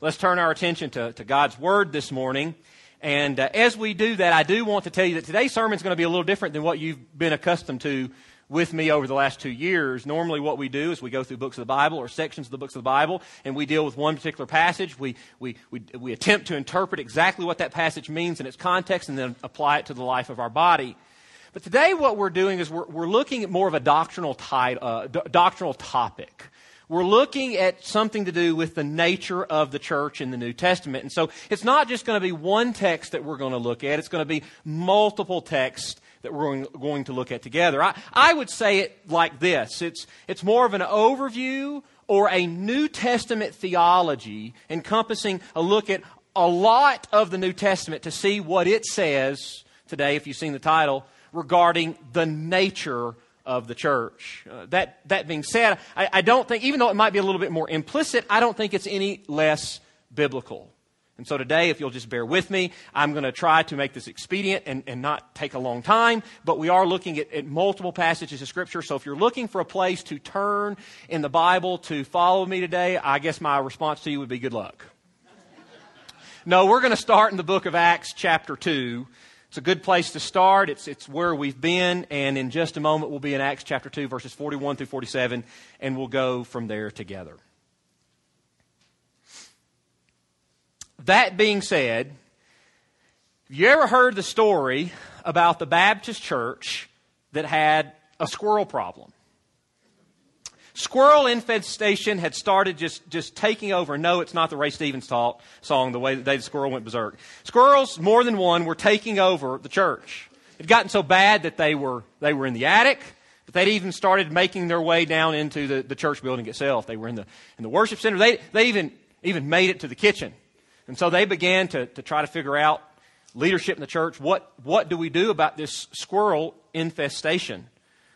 let's turn our attention to, to God's Word this morning. And uh, as we do that, I do want to tell you that today's sermon is going to be a little different than what you've been accustomed to with me over the last two years. Normally, what we do is we go through books of the Bible or sections of the books of the Bible, and we deal with one particular passage. We, we, we, we attempt to interpret exactly what that passage means in its context and then apply it to the life of our body. But today, what we're doing is we're, we're looking at more of a doctrinal, ty- uh, d- doctrinal topic we're looking at something to do with the nature of the church in the New Testament. And so it's not just going to be one text that we're going to look at, it's going to be multiple texts that we're going to look at together. I, I would say it like this it's, it's more of an overview or a New Testament theology encompassing a look at a lot of the New Testament to see what it says today, if you've seen the title, regarding the nature of the church. Uh, that, that being said, I, I don't think, even though it might be a little bit more implicit, I don't think it's any less biblical. And so today, if you'll just bear with me, I'm going to try to make this expedient and, and not take a long time. But we are looking at, at, multiple passages of Scripture. So if you're looking for a place to turn in the Bible to follow me today, I guess my response to you would be good luck. no, we're going to start in the book of Acts, chapter 2. It's a good place to start. It's, it's where we've been. And in just a moment, we'll be in Acts chapter 2, verses 41 through 47, and we'll go from there together. That being said, have you ever heard the story about the Baptist church that had a squirrel problem? Squirrel infestation had started just, just taking over. No, it's not the Ray Stevens talk, song, the way the day the squirrel went berserk. Squirrels, more than one, were taking over the church. It had gotten so bad that they were, they were in the attic, but they'd even started making their way down into the, the church building itself. They were in the, in the worship center. They, they even, even made it to the kitchen. And so they began to, to try to figure out leadership in the church. What, what do we do about this squirrel infestation?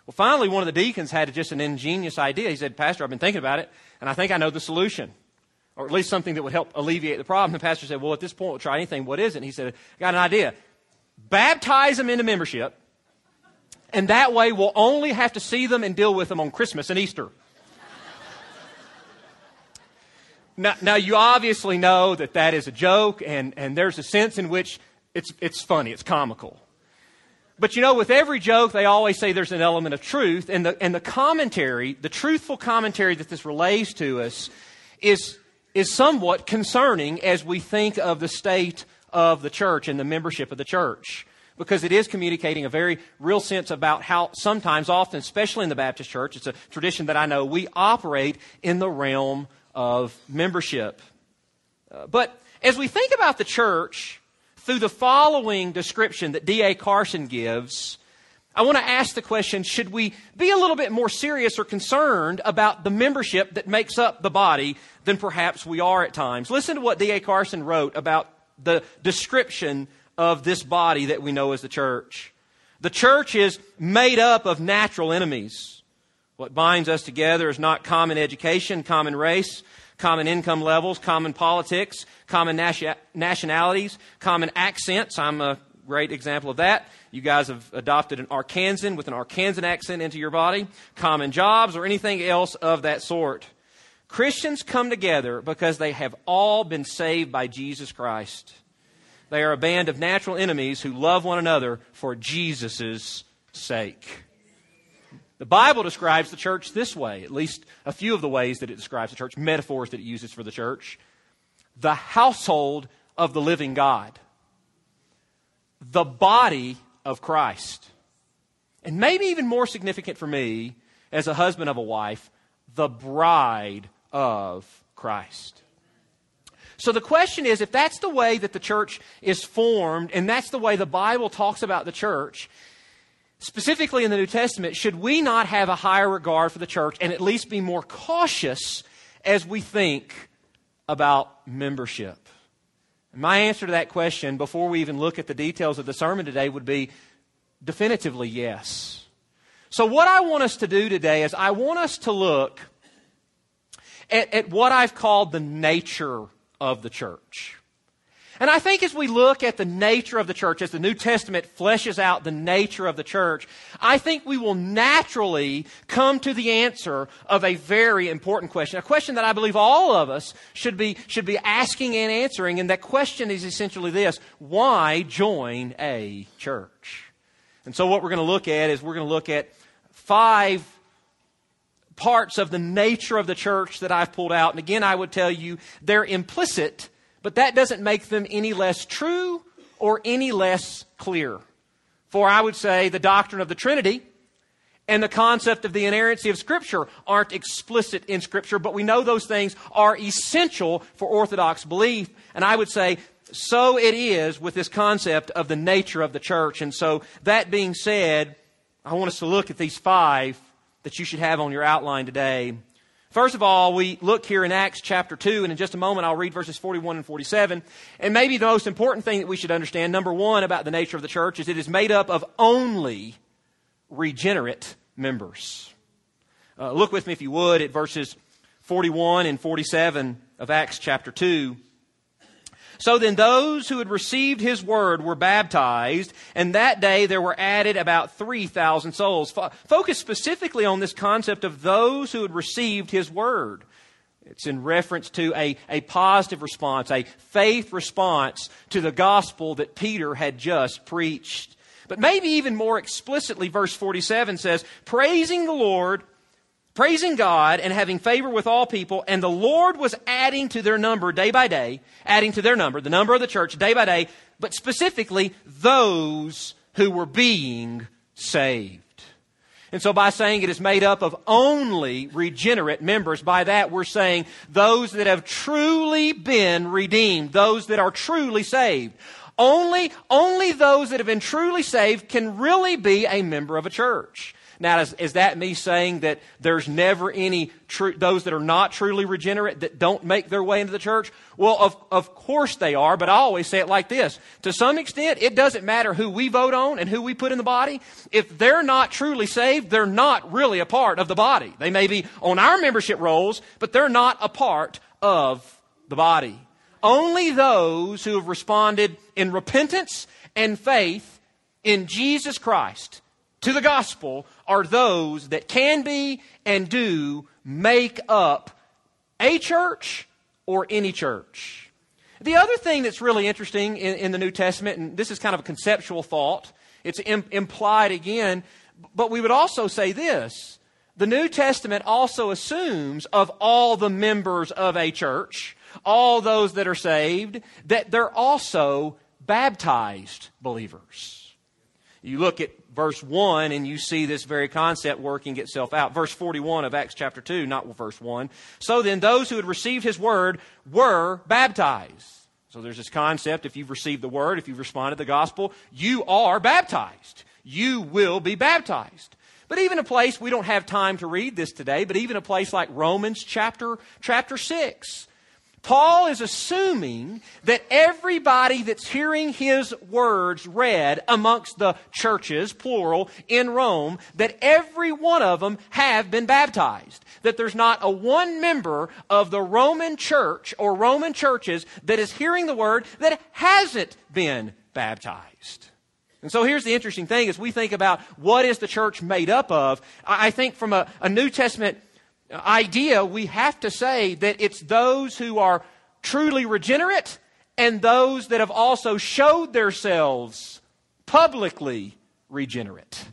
Well, finally, one of the deacons had just an ingenious idea. He said, Pastor, I've been thinking about it, and I think I know the solution, or at least something that would help alleviate the problem. The pastor said, Well, at this point, we'll try anything. What is it? And he said, I got an idea. Baptize them into membership, and that way we'll only have to see them and deal with them on Christmas and Easter. now, now, you obviously know that that is a joke, and, and there's a sense in which it's, it's funny, it's comical. But you know, with every joke, they always say there's an element of truth. And the, and the commentary, the truthful commentary that this relays to us, is, is somewhat concerning as we think of the state of the church and the membership of the church. Because it is communicating a very real sense about how sometimes, often, especially in the Baptist church, it's a tradition that I know, we operate in the realm of membership. Uh, but as we think about the church, through the following description that D.A. Carson gives, I want to ask the question should we be a little bit more serious or concerned about the membership that makes up the body than perhaps we are at times? Listen to what D.A. Carson wrote about the description of this body that we know as the church. The church is made up of natural enemies. What binds us together is not common education, common race, common income levels, common politics, common nationalities, common accents. I'm a great example of that. You guys have adopted an Arkansan with an Arkansan accent into your body, common jobs, or anything else of that sort. Christians come together because they have all been saved by Jesus Christ. They are a band of natural enemies who love one another for Jesus' sake. The Bible describes the church this way, at least a few of the ways that it describes the church, metaphors that it uses for the church. The household of the living God, the body of Christ. And maybe even more significant for me, as a husband of a wife, the bride of Christ. So the question is if that's the way that the church is formed, and that's the way the Bible talks about the church, specifically in the New Testament, should we not have a higher regard for the church and at least be more cautious as we think about membership? My answer to that question, before we even look at the details of the sermon today, would be definitively yes. So, what I want us to do today is I want us to look at, at what I've called the nature of the church. And I think as we look at the nature of the church, as the New Testament fleshes out the nature of the church, I think we will naturally come to the answer of a very important question. A question that I believe all of us should be, should be asking and answering. And that question is essentially this why join a church? And so what we're going to look at is we're going to look at five parts of the nature of the church that I've pulled out. And again, I would tell you they're implicit, but that doesn't make them any less true or any less clear. For I would say the doctrine of the Trinity and the concept of the inerrancy of Scripture aren't explicit in Scripture, but we know those things are essential for Orthodox belief. And I would say so it is with this concept of the nature of the church. And so, that being said, I want us to look at these five that you should have on your outline today. First of all, we look here in Acts chapter 2, and in just a moment I'll read verses 41 and 47. And maybe the most important thing that we should understand, number one, about the nature of the church is it is made up of only regenerate members. Uh, look with me, if you would, at verses 41 and 47 of Acts chapter 2. So then those who had received his word were baptized, and that day there were added about 3,000 souls. focus specifically on this concept of those who had received his word. It's in reference to a, a positive response, a faith response to the gospel that Peter had just preached. But maybe even more explicitly, verse 47 says, Praising the Lord praising God and having favor with all people, and the Lord was adding to their number day by day, adding to their number, the number of the church day by day, but specifically those who were being saved. And so by saying it is made up of only regenerate members, by that we're saying those that have truly been redeemed, those that are truly saved. Only, only those that have been truly saved can really be a member of a church. Now, is, is that me saying that there's never any true, those that are not truly regenerate that don't make their way into the church? Well, of, of course they are, but I always say it like this. To some extent, it doesn't matter who we vote on and who we put in the body. If they're not truly saved, they're not really a part of the body. They may be on our membership rolls, but they're not a part of the body. Only those who have responded in repentance and faith in Jesus Christ to the gospel are those that can be and do make up a church or any church. The other thing that's really interesting in, in the New Testament, and this is kind of a conceptual thought, it's Im- implied again, but we would also say this. The New Testament also assumes of all the members of a church, all those that are saved, that they're also baptized believers. You look at verse 1 and you see this very concept working itself out. Verse 41 of Acts chapter 2, not verse 1. So then those who had received his word were baptized. So there's this concept if you've received the word, if you've responded to the gospel, you are baptized. You will be baptized. But even a place, we don't have time to read this today, but even a place like Romans chapter, chapter 6 Paul is assuming that everybody that's hearing his words read amongst the churches, plural, in Rome, that every one of them have been baptized. That there's not a one member of the Roman church or Roman churches that is hearing the word that hasn't been baptized. And so here's the interesting thing as we think about what is the church made up of. I think from a, a New Testament idea, we have to say that it's those who are truly regenerate and those that have also showed themselves publicly regenerate.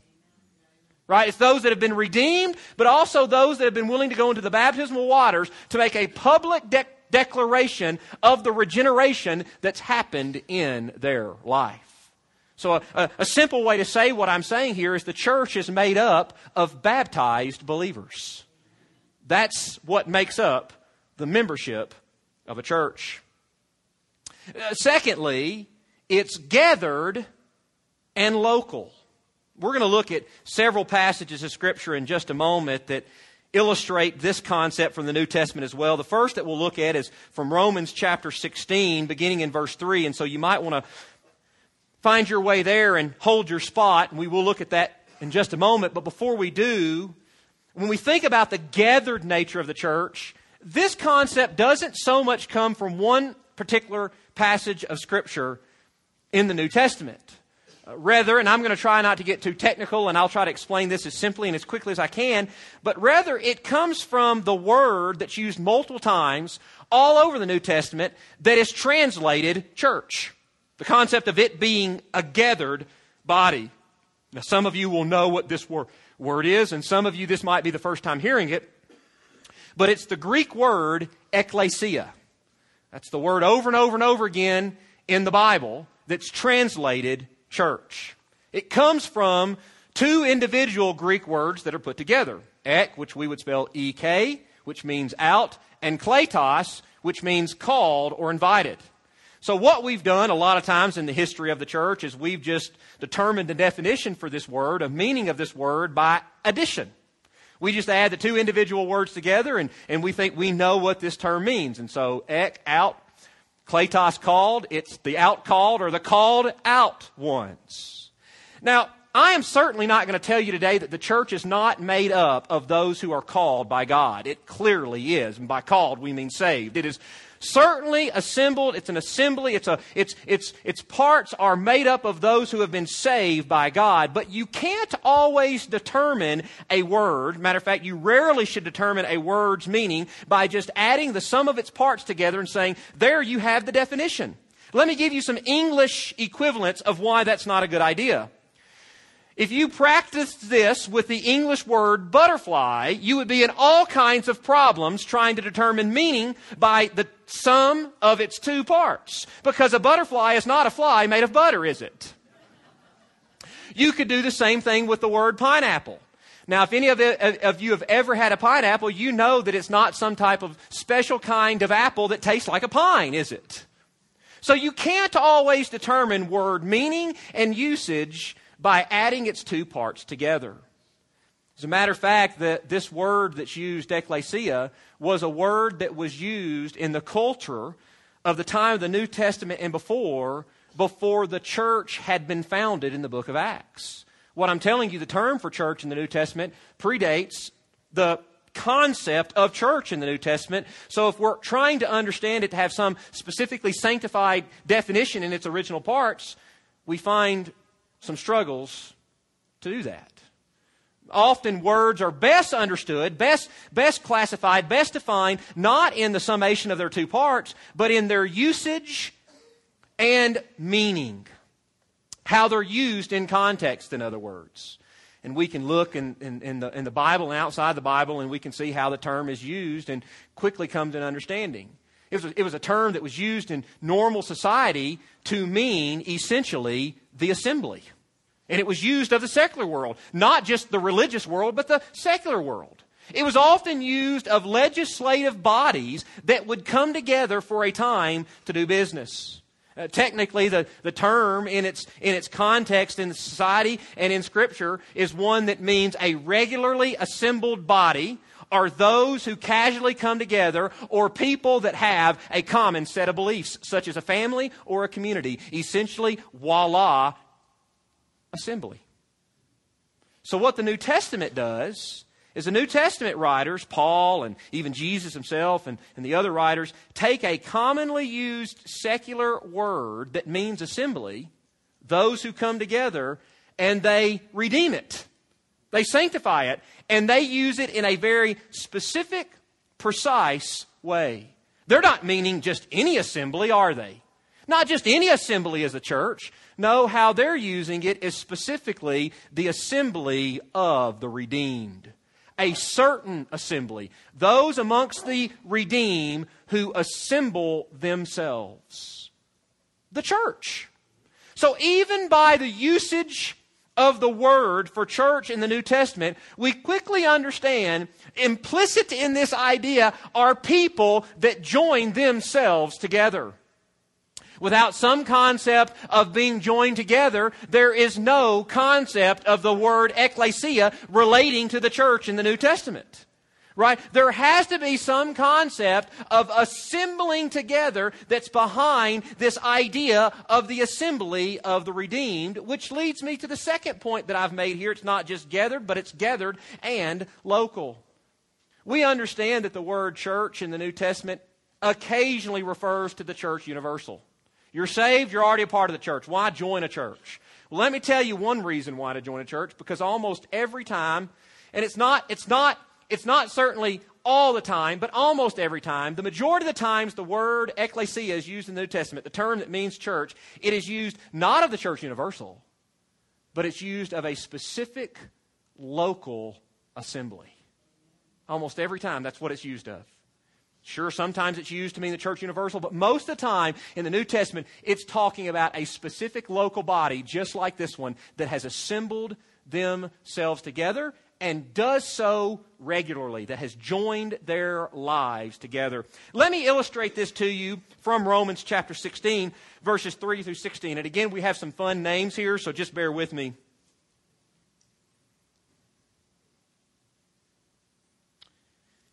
Right? It's those that have been redeemed, but also those that have been willing to go into the baptismal waters to make a public de- declaration of the regeneration that's happened in their life. So, a, a, a simple way to say what I'm saying here is the church is made up of baptized believers. That's what makes up the membership of a church. Uh, secondly, it's gathered and local. We're going to look at several passages of Scripture in just a moment that illustrate this concept from the New Testament as well. The first that we'll look at is from Romans chapter 16, beginning in verse 3. And so you might want to find your way there and hold your spot, and we will look at that in just a moment. But before we do, when we think about the gathered nature of the church, this concept doesn't so much come from one particular passage of Scripture in the New Testament. Uh, rather, and I'm going to try not to get too technical, and I'll try to explain this as simply and as quickly as I can, but rather it comes from the word that's used multiple times all over the New Testament that is translated church. The concept of it being a gathered body. Now, some of you will know what this wor- word is, and some of you, this might be the first time hearing it, but it's the Greek word ecclesia. That's the word over and over and over again in the Bible that's translated church. It comes from two individual Greek words that are put together ek, which we would spell ek, which means out, and kletos, which means called or invited. So, what we've done a lot of times in the history of the church is we've just determined the definition for this word, a meaning of this word, by addition. We just add the two individual words together and, and we think we know what this term means. And so, ek, out, kletos, called, it's the out called or the called out ones. Now, I am certainly not going to tell you today that the church is not made up of those who are called by God. It clearly is. And by called, we mean saved. It is certainly assembled. It's an assembly. It's a, it's, it's, its parts are made up of those who have been saved by God. But you can't always determine a word. Matter of fact, you rarely should determine a word's meaning by just adding the sum of its parts together and saying, there you have the definition. Let me give you some English equivalents of why that's not a good idea. If you practiced this with the English word butterfly, you would be in all kinds of problems trying to determine meaning by the sum of its two parts. Because a butterfly is not a fly made of butter, is it? You could do the same thing with the word pineapple. Now, if any of, of, you have ever had a pineapple, you know that it's not some type of special kind of apple that tastes like a pine, is it? So you can't always determine word meaning and usage by adding its two parts together. As a matter of fact, the, this word that's used, ecclesia, was a word that was used in the culture of the time of the New Testament and before, before the church had been founded in the book of Acts. What I'm telling you, the term for church in the New Testament predates the concept of church in the New Testament. So if we're trying to understand it to have some specifically sanctified definition in its original parts, we find some struggles to do that. Often words are best understood, best, best classified, best defined, not in the summation of their two parts, but in their usage and meaning. How they're used in context, in other words. And we can look in, in, in, the, in the Bible and outside the Bible, and we can see how the term is used and quickly come to an understanding. It was, a, it was a term that was used in normal society to mean essentially the assembly. And it was used of the secular world, not just the religious world, but the secular world. It was often used of legislative bodies that would come together for a time to do business. Uh, technically, the, the term in its, in its context in society and in Scripture is one that means a regularly assembled body are those who casually come together or people that have a common set of beliefs, such as a family or a community. Essentially, voila, assembly. So, what the New Testament does is the New Testament writers, Paul and even Jesus himself and, and the other writers, take a commonly used secular word that means assembly, those who come together, and they redeem it. They sanctify it, and they use it in a very specific, precise way. They're not meaning just any assembly, are they? Not just any assembly as a church. No, how they're using it is specifically the assembly of the redeemed. A certain assembly. Those amongst the redeemed who assemble themselves. The church. So even by the usage of the word for church in the New Testament, we quickly understand implicit in this idea are people that join themselves together. Without some concept of being joined together, there is no concept of the word ecclesia relating to the church in the New Testament. Right? There has to be some concept of assembling together that's behind this idea of the assembly of the redeemed, which leads me to the second point that I've made here. It's not just gathered, but it's gathered and local. We understand that the word church in the New Testament occasionally refers to the church universal. You're saved, you're already a part of the church. Why join a church? Well, let me tell you one reason why to join a church because almost every time, and it's not, it's not, it's not certainly all the time, but almost every time, the majority of the times the word ecclesia is used in the New Testament, the term that means church, it is used not of the church universal, but it's used of a specific local assembly. Almost every time, that's what it's used of. Sure, sometimes it's used to mean the church universal, but most of the time in the New Testament, it's talking about a specific local body, just like this one, that has assembled themselves together and does so regularly, that has joined their lives together. Let me illustrate this to you from Romans chapter 16, verses 3 through 16. And again, we have some fun names here, so just bear with me.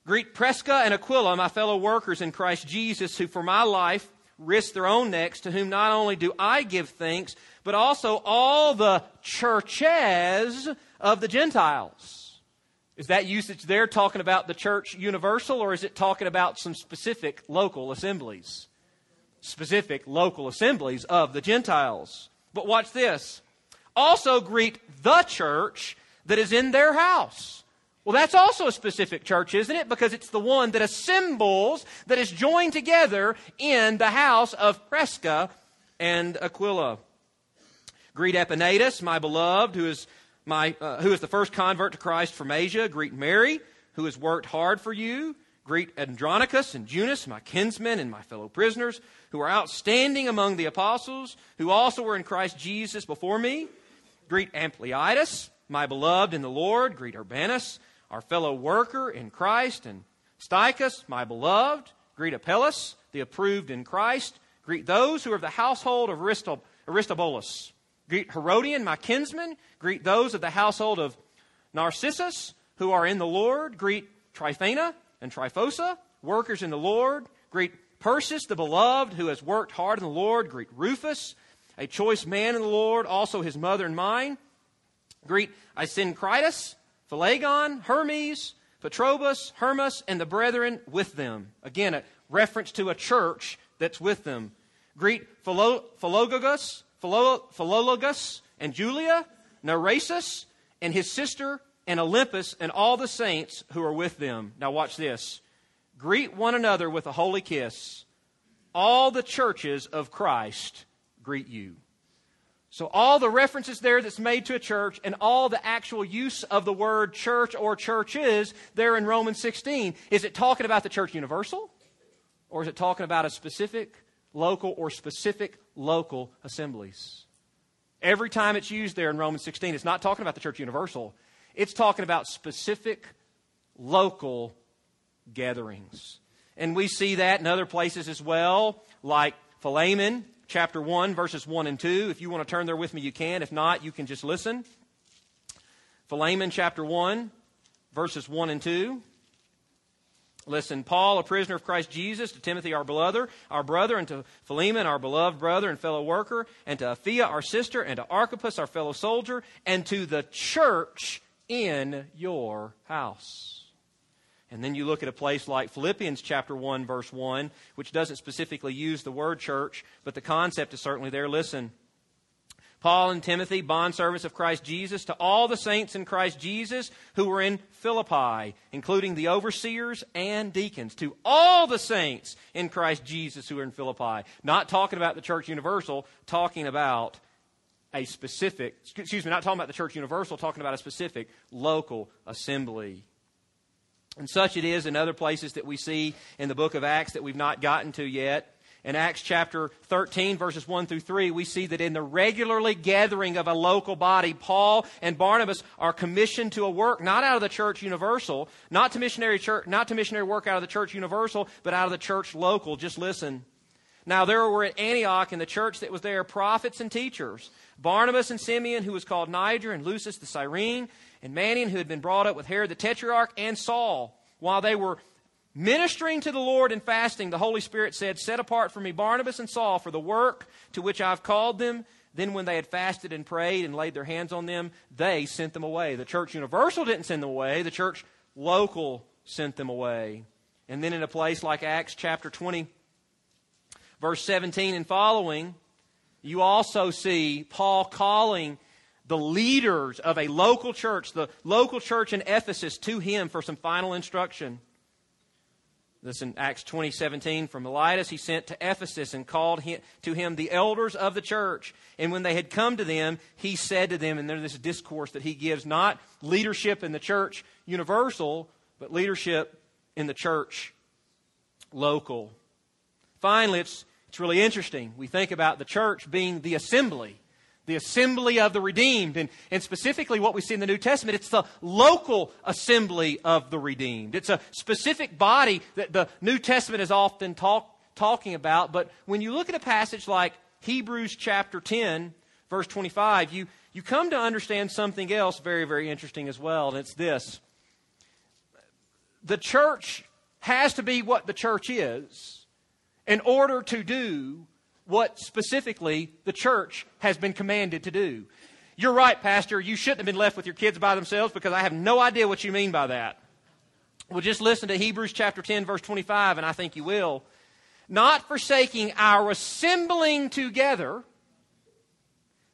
Greet Prisca and Aquila, my fellow workers in Christ Jesus, who for my life risked their own necks, to whom not only do I give thanks, but also all the churches of the Gentiles. Is that usage there talking about the church universal, or is it talking about some specific local assemblies? Specific local assemblies of the Gentiles. But watch this. Also greet the church that is in their house. Well, that's also a specific church, isn't it? Because it's the one that assembles, that is joined together in the house of Prisca and Aquila. Greet Epaenetus, my beloved, who is, my, uh, who is the first convert to Christ from Asia. Greet Mary, who has worked hard for you. Greet Andronicus and Junias, my kinsmen and my fellow prisoners, who are outstanding among the apostles, who also were in Christ Jesus before me. Greet Ampliatus, my beloved in the Lord. Greet Urbanus our fellow worker in Christ, and Stachys, my beloved. Greet Apelles, the approved in Christ. Greet those who are of the household of Aristobulus. Greet Herodion, my kinsman. Greet those of the household of Narcissus, who are in the Lord. Greet Tryphena and Tryphosa, workers in the Lord. Greet Persis, the beloved, who has worked hard in the Lord. Greet Rufus, a choice man in the Lord, also his mother and mine. Greet Asyncritus, Phlegon, Hermes, Patrobas, Hermas, and the brethren with them. Again, a reference to a church that's with them. Greet Philologus, Philologus, and Julia, Nereus, and his sister, and Olympas, and all the saints who are with them. Now, watch this. Greet one another with a holy kiss. All the churches of Christ greet you. So, all the references there that's made to a church and all the actual use of the word church or churches there in Romans 16, is it talking about the church universal? Or is it talking about a specific local or specific local assemblies? Every time it's used there in Romans 16, it's not talking about the church universal, it's talking about specific local gatherings. And we see that in other places as well, like Philemon chapter 1, verses 1 and 2. If you want to turn there with me, you can. If not, you can just listen. Philemon chapter 1, verses 1 and 2. Listen, Paul, a prisoner of Christ Jesus, to Timothy, our brother, our brother, and to Philemon, our beloved brother and fellow worker, and to Apphia, our sister, and to Archippus, our fellow soldier, and to the church in your house. And then you look at a place like Philippians chapter 1 verse 1, which doesn't specifically use the word church, but the concept is certainly there. Listen. Paul and Timothy, bondservants of Christ Jesus, to all the saints in Christ Jesus who were in Philippi, including the overseers and deacons, to all the saints in Christ Jesus who are in Philippi. Not talking about the church universal, talking about a specific, excuse me, not talking about the church universal, talking about a specific local assembly. And such it is in other places that we see in the book of Acts that we've not gotten to yet. In Acts chapter 13, verses 1 through 3, we see that in the regularly gathering of a local body, Paul and Barnabas are commissioned to a work not out of the church universal, not to missionary church, not to missionary work out of the church universal, but out of the church local. Just listen. Now there were at Antioch in the church that was there prophets and teachers. Barnabas and Simeon, who was called Niger, and Lucius the Cyrene, and Manaen, who had been brought up with Herod the Tetrarch, and Saul. While they were ministering to the Lord and fasting, the Holy Spirit said, Set apart for me Barnabas and Saul for the work to which I've called them. Then, when they had fasted and prayed and laid their hands on them, they sent them away. The church universal didn't send them away, the church local sent them away. And then in a place like Acts chapter 20, verse 17 and following, you also see Paul calling the leaders of a local church, the local church in Ephesus, to him for some final instruction. This in Acts 20, 17. From Miletus he sent to Ephesus and called him, to him the elders of the church. And when they had come to them, he said to them, and there's this discourse that he gives, not leadership in the church universal, but leadership in the church local. Finally, it's, it's really interesting. We think about the church being the assembly the assembly of the redeemed. And, and specifically, what we see in the New Testament, it's the local assembly of the redeemed. It's a specific body that the New Testament is often talk, talking about. But when you look at a passage like Hebrews chapter 10, verse 25, you, you come to understand something else very, very interesting as well. And it's this the church has to be what the church is in order to do what specifically the church has been commanded to do. You're right, Pastor. You shouldn't have been left with your kids by themselves because I have no idea what you mean by that. Well, just listen to Hebrews chapter 10, verse 25, and I think you will. Not forsaking our assembling together,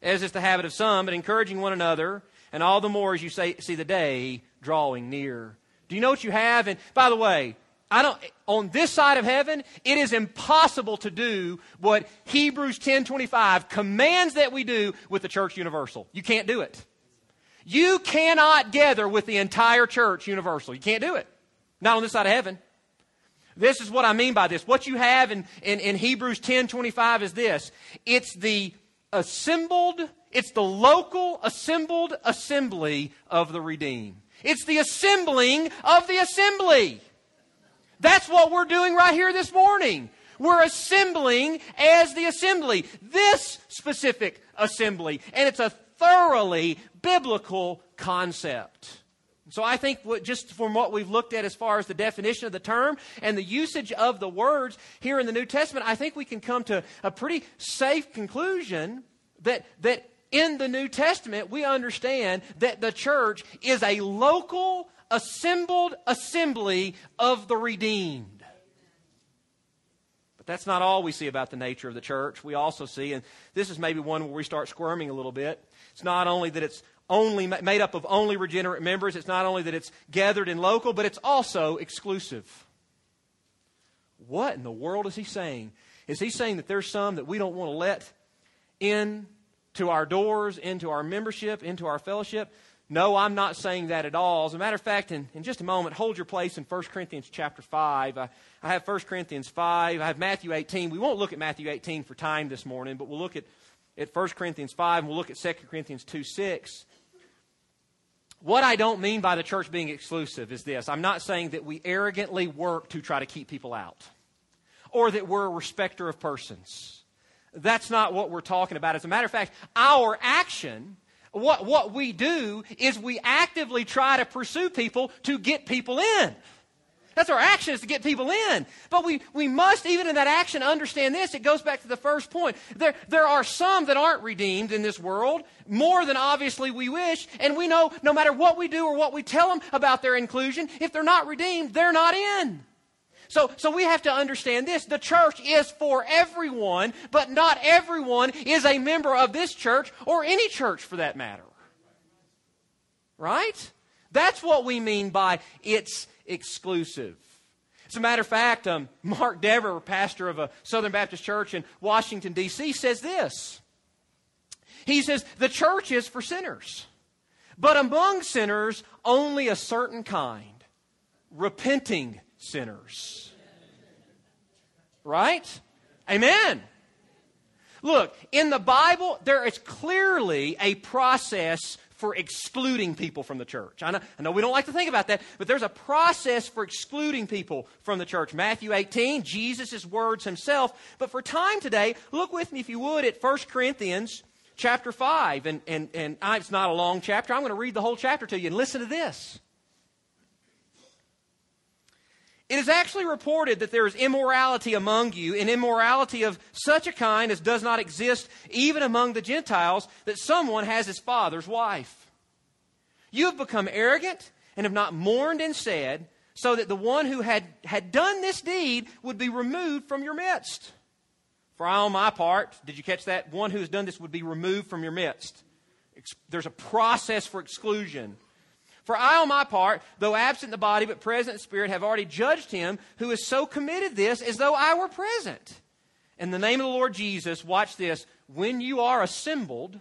as is the habit of some, but encouraging one another, and all the more as you say, see the day drawing near. Do you know what you have? And by the way, I don't, on this side of heaven, it is impossible to do what Hebrews 10:25 commands that we do with the church universal. You can't do it. You cannot gather with the entire church universal. You can't do it. Not on this side of heaven. This is what I mean by this. What you have in, in, in Hebrews 10:25 is this. It's the assembled, it's the local assembled assembly of the redeemed. It's the assembling of the assembly. That's what we're doing right here this morning. We're assembling as the assembly, this specific assembly. And it's a thoroughly biblical concept. So I think what, just from what we've looked at as far as the definition of the term and the usage of the words here in the New Testament, I think we can come to a pretty safe conclusion that, that in the New Testament we understand that the church is a local assembled assembly of the redeemed. But that's not all we see about the nature of the church. We also see, and this is maybe one where we start squirming a little bit, it's not only that it's only made up of only regenerate members, it's not only that it's gathered in local, but it's also exclusive. What in the world is he saying? Is he saying that there's some that we don't want to let in to our doors, into our membership, into our fellowship? No, I'm not saying that at all. As a matter of fact, in, in just a moment, hold your place in 1 Corinthians chapter 5. I, I have 1 Corinthians 5. I have Matthew 18. We won't look at Matthew 18 for time this morning, but we'll look at, at 1 Corinthians 5 and we'll look at 2 Corinthians 2 6. What I don't mean by the church being exclusive is this I'm not saying that we arrogantly work to try to keep people out or that we're a respecter of persons. That's not what we're talking about. As a matter of fact, our action what, what we do is we actively try to pursue people to get people in. That's our action is to get people in. But we, we must, even in that action, understand this. It goes back to the first point. There, there are some that aren't redeemed in this world, more than obviously we wish. And we know no matter what we do or what we tell them about their inclusion, if they're not redeemed, they're not in. So, so we have to understand this. The church is for everyone, but not everyone is a member of this church or any church for that matter. Right? That's what we mean by it's exclusive. As a matter of fact, um, Mark Dever, pastor of a Southern Baptist church in Washington, D.C., says this. He says, The church is for sinners, but among sinners, only a certain kind, repenting sinners. Right? Amen. Look, in the Bible, there is clearly a process for excluding people from the church. I know, I know, we don't like to think about that, but there's a process for excluding people from the church. Matthew 18, Jesus' words himself. But for time today, look with me, if you would, at 1 Corinthians chapter 5. And, and, and it's not a long chapter. I'm going to read the whole chapter to you and listen to this. It is actually reported that there is immorality among you, and immorality of such a kind as does not exist even among the Gentiles, that someone has his father's wife. You have become arrogant and have not mourned and said, so that the one who had, had done this deed would be removed from your midst. For I, on my part, did you catch that? One who has done this would be removed from your midst. There's a process for exclusion. For I, on my part, though absent the body but present in spirit, have already judged him who has so committed this as though I were present. In the name of the Lord Jesus, watch this. When you are assembled,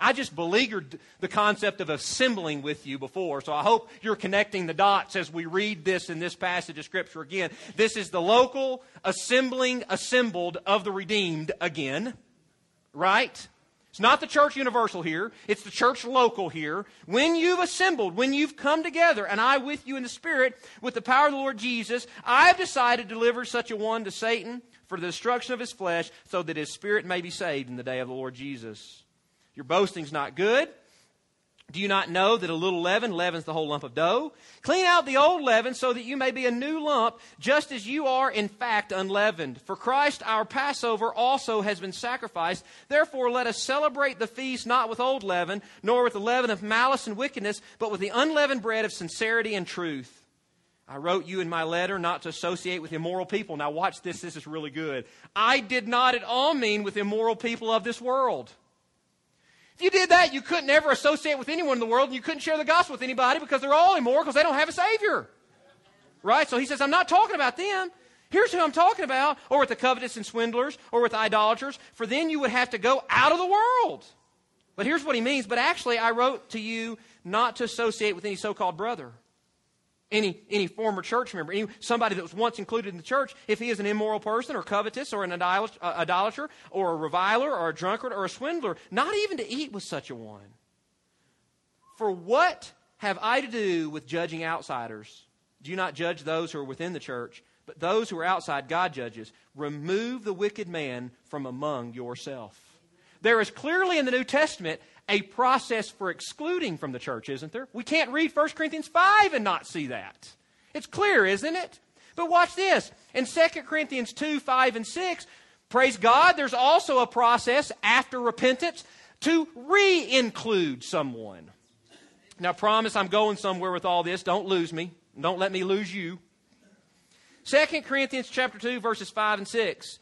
I just beleaguered the concept of assembling with you before, so I hope you're connecting the dots as we read this in this passage of Scripture again. This is the local assembling assembled of the redeemed again, right? It's not the church universal here, it's the church local here. When you've assembled, when you've come together, and I with you in the Spirit, with the power of the Lord Jesus, I've decided to deliver such a one to Satan for the destruction of his flesh, so that his spirit may be saved in the day of the Lord Jesus. Your boasting's not good. Do you not know that a little leaven leavens the whole lump of dough? Clean out the old leaven so that you may be a new lump, just as you are in fact unleavened. For Christ our Passover also has been sacrificed. Therefore let us celebrate the feast not with old leaven, nor with the leaven of malice and wickedness, but with the unleavened bread of sincerity and truth. I wrote you in my letter not to associate with immoral people. Now watch this, this is really good. I did not at all mean with immoral people of this world if you did that, you couldn't ever associate with anyone in the world and you couldn't share the gospel with anybody because they're all immoral because they don't have a Savior. Right? So he says, I'm not talking about them. Here's who I'm talking about, or with the covetous and swindlers, or with idolaters, for then you would have to go out of the world. But here's what he means. But actually, I wrote to you not to associate with any so called brother any, any former church member, any, somebody that was once included in the church, if he is an immoral person or covetous or an uh, idolater or a reviler or a drunkard or a swindler, not even to eat with such a one. For what have I to do with judging outsiders? Do not judge those who are within the church, but those who are outside God judges? Remove the wicked man from among yourself. There is clearly in the New Testament a process for excluding from the church, isn't there? We can't read 1 Corinthians 5 and not see that. It's clear, isn't it? But watch this. In 2 Corinthians 2, 5, and 6, praise God, there's also a process after repentance to re include someone. Now, promise I'm going somewhere with all this. Don't lose me. Don't let me lose you. 2 Corinthians chapter 2, verses 5 and 6.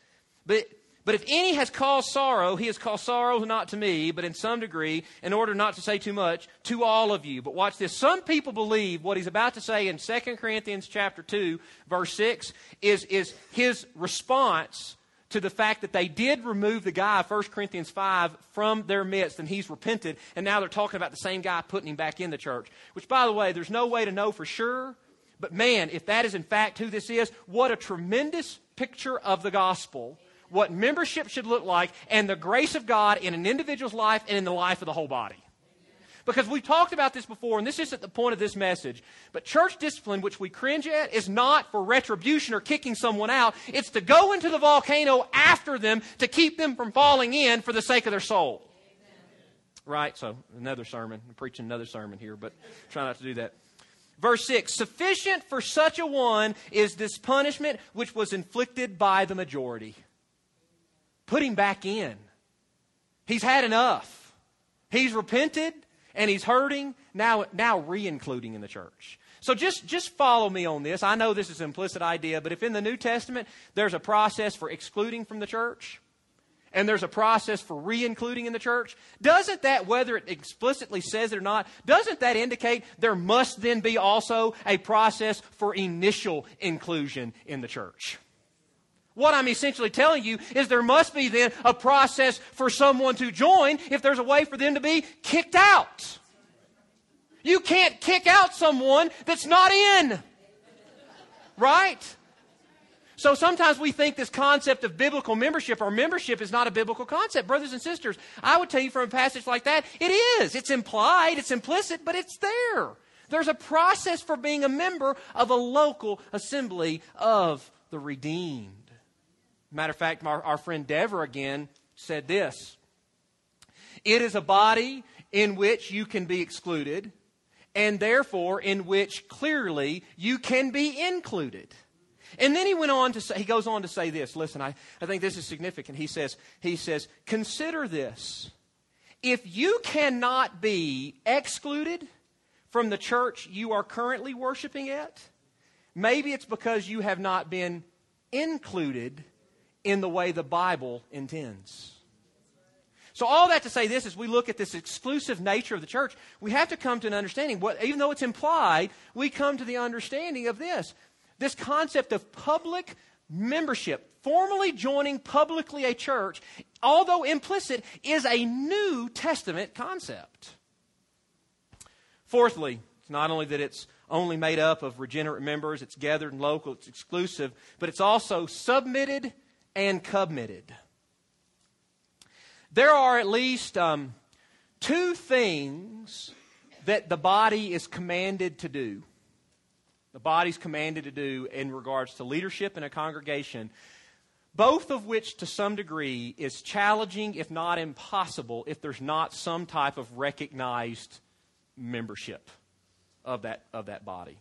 But but if any has caused sorrow, he has caused sorrow not to me, but in some degree, in order not to say too much, to all of you. But watch this. Some people believe what he's about to say in 2 Corinthians chapter 2, verse 6, is, is his response to the fact that they did remove the guy, 1 Corinthians 5, from their midst, and he's repented, and now they're talking about the same guy putting him back in the church. Which, by the way, there's no way to know for sure. But man, if that is in fact who this is, what a tremendous picture of the gospel what membership should look like and the grace of God in an individual's life and in the life of the whole body. Because we've talked about this before, and this isn't the point of this message. But church discipline, which we cringe at, is not for retribution or kicking someone out. It's to go into the volcano after them to keep them from falling in for the sake of their soul. Right? So, another sermon. I'm preaching another sermon here, but try not to do that. Verse 6 Sufficient for such a one is this punishment which was inflicted by the majority. Put him back in. He's had enough. He's repented and he's hurting, now, now re including in the church. So just, just follow me on this. I know this is an implicit idea, but if in the New Testament there's a process for excluding from the church, and there's a process for re including in the church, doesn't that, whether it explicitly says it or not, doesn't that indicate there must then be also a process for initial inclusion in the church? What I'm essentially telling you is there must be then a process for someone to join if there's a way for them to be kicked out. You can't kick out someone that's not in. Right? So sometimes we think this concept of biblical membership or membership is not a biblical concept. Brothers and sisters, I would tell you from a passage like that, it is. It's implied, it's implicit, but it's there. There's a process for being a member of a local assembly of the redeemed. Matter of fact, our, our friend Dever again said this It is a body in which you can be excluded, and therefore in which clearly you can be included. And then he went on to say, he goes on to say this. Listen, I, I think this is significant. He says, he says, consider this. If you cannot be excluded from the church you are currently worshiping at, maybe it's because you have not been included in the way the Bible intends. So, all that to say this, as we look at this exclusive nature of the church, we have to come to an understanding. What, even though it's implied, we come to the understanding of this this concept of public membership, formally joining publicly a church, although implicit, is a New Testament concept. Fourthly, it's not only that it's only made up of regenerate members, it's gathered and local, it's exclusive, but it's also submitted and committed. There are at least um, two things that the body is commanded to do. The body's commanded to do in regards to leadership in a congregation, both of which, to some degree, is challenging, if not impossible, if there's not some type of recognized membership of that, of that body.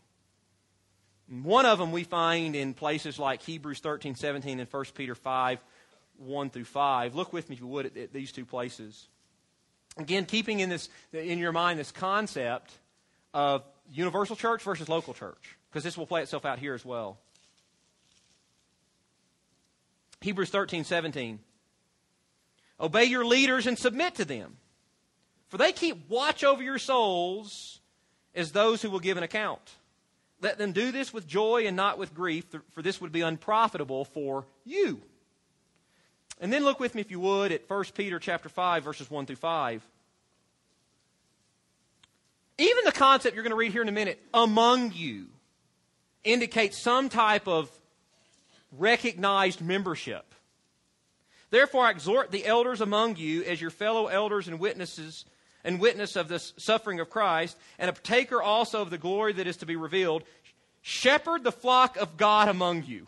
One of them we find in places like Hebrews 13, 17, and 1 Peter 5, 1 through 5. Look with me, if you would, at, at these two places. Again, keeping in, this, in your mind this concept of universal church versus local church, because this will play itself out here as well. Hebrews 13, 17. Obey your leaders and submit to them, for they keep watch over your souls as those who will give an account. Let them do this with joy and not with grief, for this would be unprofitable for you. And then look with me, if you would, at 1 Peter chapter 5, verses 1 through 5. Even the concept you're going to read here in a minute, among you, indicates some type of recognized membership. Therefore, I exhort the elders among you as your fellow elders and witnesses and witness of the suffering of Christ, and a partaker also of the glory that is to be revealed. Shepherd the flock of God among you.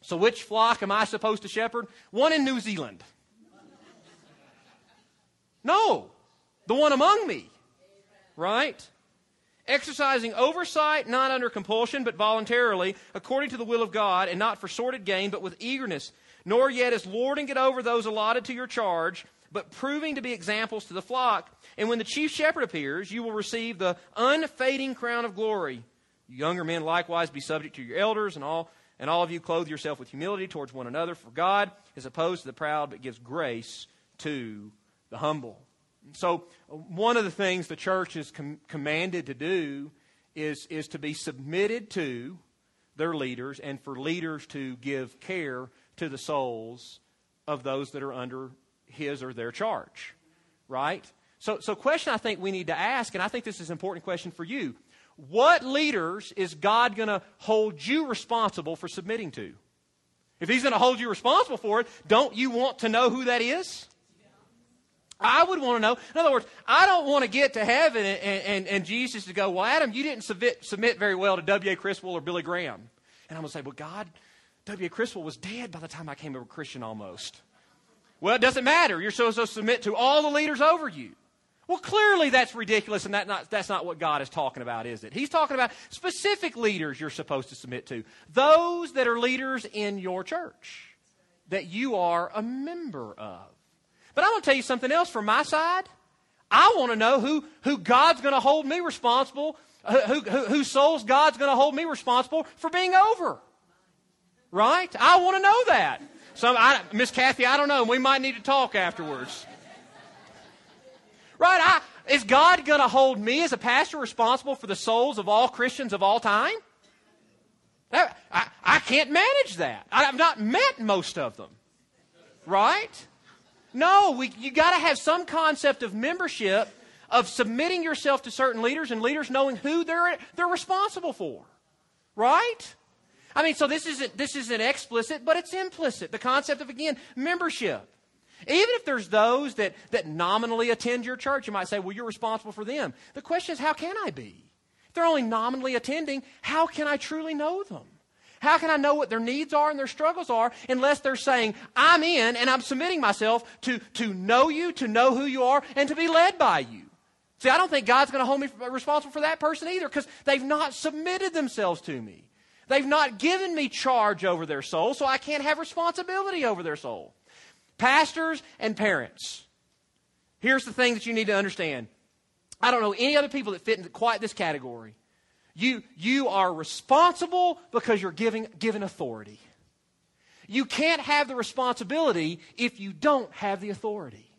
So, which flock am I supposed to shepherd? One in New Zealand. No, the one among me. Right? Exercising oversight, not under compulsion, but voluntarily, according to the will of God, and not for sordid gain, but with eagerness, nor yet as lording it over those allotted to your charge but proving to be examples to the flock. And when the chief shepherd appears, you will receive the unfading crown of glory. You younger men likewise be subject to your elders, and all and all of you clothe yourself with humility towards one another, for God is opposed to the proud, but gives grace to the humble. So, one of the things the church is com- commanded to do is, is to be submitted to their leaders and for leaders to give care to the souls of those that are under his or their charge, right? So, so question I think we need to ask, and I think this is an important question for you. What leaders is God going to hold you responsible for submitting to? If He's going to hold you responsible for it, don't you want to know who that is? I would want to know. In other words, I don't want to get to heaven and, and, and Jesus to go, Well, Adam, you didn't submit, submit very well to W.A. Criswell or Billy Graham. And I'm going to say, Well, God, W.A. Criswell was dead by the time I came to a Christian almost. Well, it doesn't matter. You're supposed to submit to all the leaders over you. Well, clearly that's ridiculous, and that not, that's not what God is talking about, is it? He's talking about specific leaders you're supposed to submit to. Those that are leaders in your church that you are a member of. But I'm going to tell you something else from my side. I want to know who, who God's going to hold me responsible, who, who, whose souls God's going to hold me responsible for being over. Right? I want to know that. Some, Miss Kathy, I don't know. We might need to talk afterwards. Right? I, is God going to hold me as a pastor responsible for the souls of all Christians of all time? I, I, I can't manage that. I, have not met most of them. Right? No, we, you got to have some concept of membership, of submitting yourself to certain leaders, and leaders knowing who they're, they're responsible for. Right? I mean, so this isn't, this isn't explicit, but it's implicit. The concept of, again, membership. Even if there's those that, that nominally attend your church, you might say, well, you're responsible for them. The question is, how can I be? If they're only nominally attending, how can I truly know them? How can I know what their needs are and their struggles are unless they're saying, I'm in and I'm submitting myself to, to know you, to know who you are, and to be led by you? See, I don't think God's going to hold me responsible for that person either because they've not submitted themselves to me. They've not given me charge over their soul, so I can't have responsibility over their soul. Pastors and parents. Here's the thing that you need to understand. I don't know any other people that fit into quite this category. You, you are responsible because you're giving, given authority. You can't have the responsibility if you don't have the authority.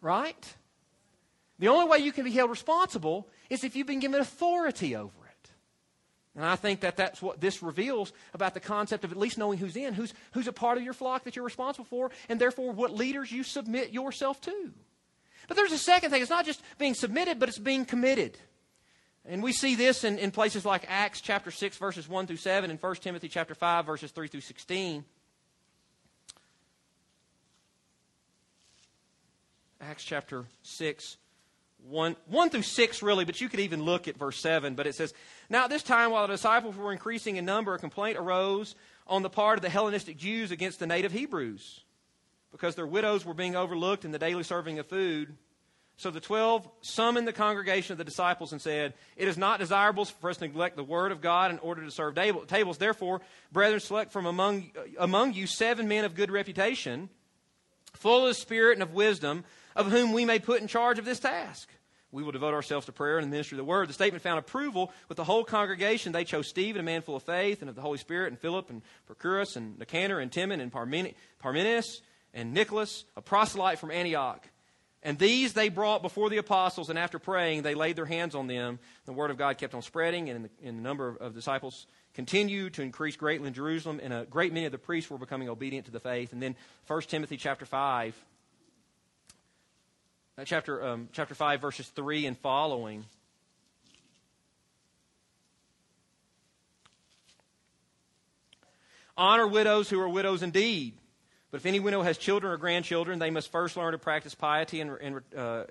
Right? The only way you can be held responsible is if you've been given authority over it. And I think that that's what this reveals about the concept of at least knowing who's in, who's, who's a part of your flock that you're responsible for, and therefore what leaders you submit yourself to. But there's a second thing. It's not just being submitted, but it's being committed. And we see this in, in places like Acts chapter 6, verses 1 through 7, and 1 Timothy chapter 5, verses 3 through 16. Acts chapter 6, 1, 1 through 6, really, but you could even look at verse 7. But it says, Now at this time, while the disciples were increasing in number, a complaint arose on the part of the Hellenistic Jews against the native Hebrews, because their widows were being overlooked in the daily serving of food. So the twelve summoned the congregation of the disciples and said, It is not desirable for us to neglect the word of God in order to serve tables. Therefore, brethren, select from among, among you seven men of good reputation, full of spirit and of wisdom, of whom we may put in charge of this task. We will devote ourselves to prayer and the ministry of the word. The statement found approval with the whole congregation. They chose Stephen, a man full of faith and of the Holy Spirit, and Philip, and Prochorus, and Nicanor, and Timon, and Parmenas, and Nicholas, a proselyte from Antioch. And these they brought before the apostles, and after praying, they laid their hands on them. The word of God kept on spreading, and the, the number of, of disciples continued to increase greatly in Jerusalem, and a great many of the priests were becoming obedient to the faith. And then 1 Timothy chapter 5, uh, chapter, um, chapter 5, verses 3 and following. Honor widows who are widows indeed. But if any widow has children or grandchildren, they must first learn to practice piety in, in, uh,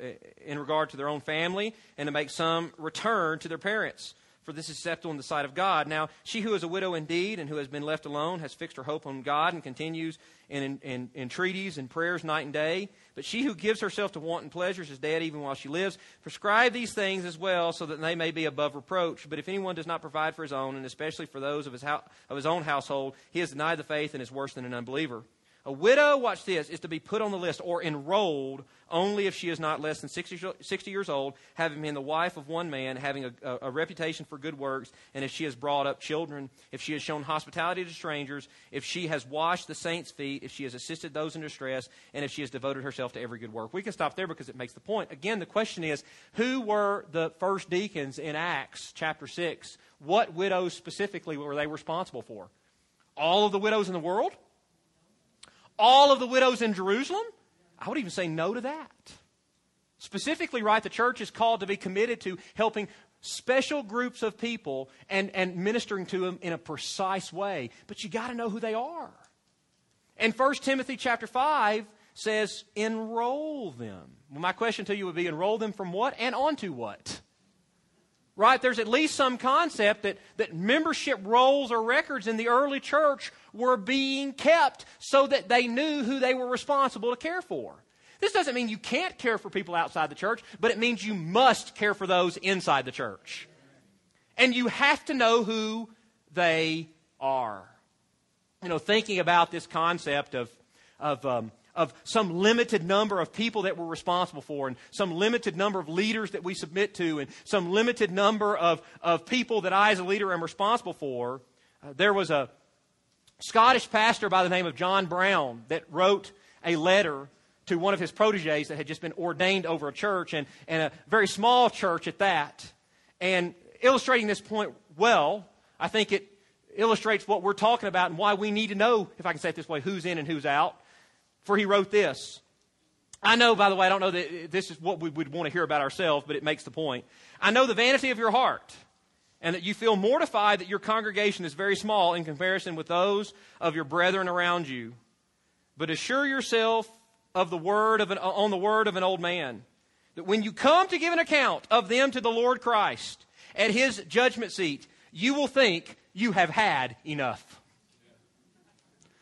in regard to their own family and to make some return to their parents for this is acceptable in the sight of God. Now, she who is a widow indeed and who has been left alone has fixed her hope on God and continues in, in, entreaties and prayers night and day. But she who gives herself to wanton pleasures is dead even while she lives. Prescribe these things as well so that they may be above reproach. But if anyone does not provide for his own, and especially for those of his, ho- of his own household, he has denied the faith and is worse than an unbeliever. A widow, watch this, is to be put on the list or enrolled only if she is not less than 60, 60 years old, having been the wife of one man, having a, a, a, reputation for good works, and if she has brought up children, if she has shown hospitality to strangers, if she has washed the saints' feet, if she has assisted those in distress, and if she has devoted herself to every good work. We can stop there because it makes the point. Again, the question is who were the first deacons in Acts chapter 6? What widows specifically were they responsible for? All of the widows in the world? All of the widows in Jerusalem? I would even say no to that. Specifically, right, the church is called to be committed to helping special groups of people and, and ministering to them in a precise way. But you got to know who they are. And 1 Timothy chapter 5 says, enroll them. Well, my question to you would be enroll them from what and onto what? Right? There's at least some concept that, that membership rolls or records in the early church were being kept so that they knew who they were responsible to care for. This doesn't mean you can't care for people outside the church, but it means you must care for those inside the church. And you have to know who they are. You know, thinking about this concept of, of um, of some limited number of people that we're responsible for, and some limited number of leaders that we submit to, and some limited number of, of people that I, as a leader, am responsible for. Uh, there was a Scottish pastor by the name of John Brown that wrote a letter to one of his proteges that had just been ordained over a church, and, and a very small church at that. And illustrating this point well, I think it illustrates what we're talking about and why we need to know, if I can say it this way, who's in and who's out. For he wrote this. I know, by the way, I don't know that this is what we would want to hear about ourselves, but it makes the point. I know the vanity of your heart, and that you feel mortified that your congregation is very small in comparison with those of your brethren around you. But assure yourself of the word of an, on the word of an old man, that when you come to give an account of them to the Lord Christ at his judgment seat, you will think you have had enough.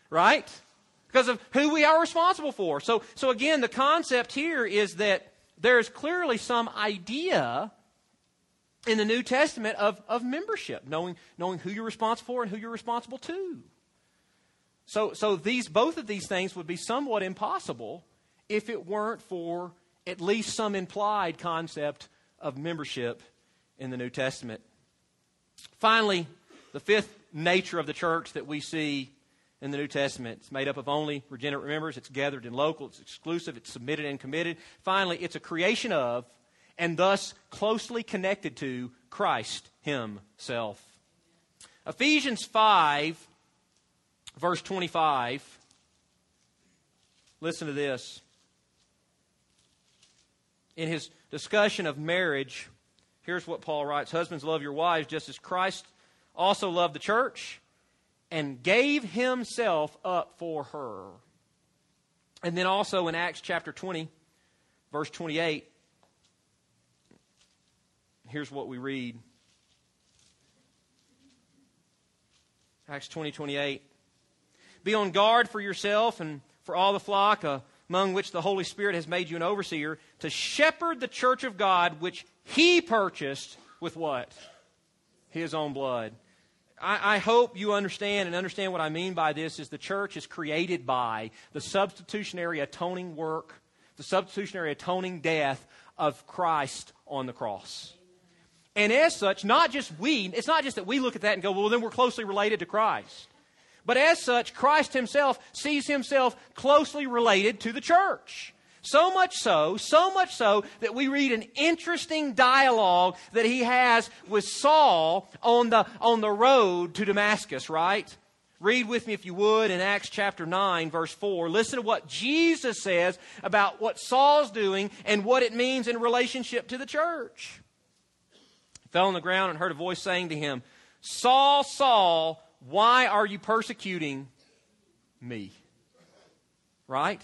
Right? Because of who we are responsible for. So, so again, the concept here is that there's clearly some idea in the New Testament of, of membership, knowing, knowing who you're responsible for and who you're responsible to. So, so these, both of these things would be somewhat impossible if it weren't for at least some implied concept of membership in the New Testament. Finally, the fifth nature of the church that we see in the New Testament. It's made up of only regenerate members, it's gathered in local, it's exclusive, it's submitted and committed. Finally, it's a creation of and thus closely connected to Christ Himself. Ephesians 5, verse 25. Listen to this. In his discussion of marriage, here's what Paul writes Husbands, love your wives just as Christ also loved the church and gave himself up for her. And then also in Acts chapter 20, verse 28, here's what we read Acts 20, 28. Be on guard for yourself and for all the flock uh, among which the Holy Spirit has made you an overseer to shepherd the church of God which he purchased with what? His own blood. I, I, hope you understand and understand what I mean by this is the church is created by the substitutionary atoning work, the substitutionary atoning death of Christ on the cross. And as such, not just we, it's not just that we look at that and go, well, then we're closely related to Christ. But as such, Christ himself sees himself closely related to the church. So much so, so much so that we read an interesting dialogue that he has with Saul on the, on the road to Damascus, right? Read with me, if you would, in Acts chapter 9, verse 4. Listen to what Jesus says about what Saul's doing and what it means in relationship to the church. He fell on the ground and heard a voice saying to him, Saul, Saul, why are you persecuting me? Right?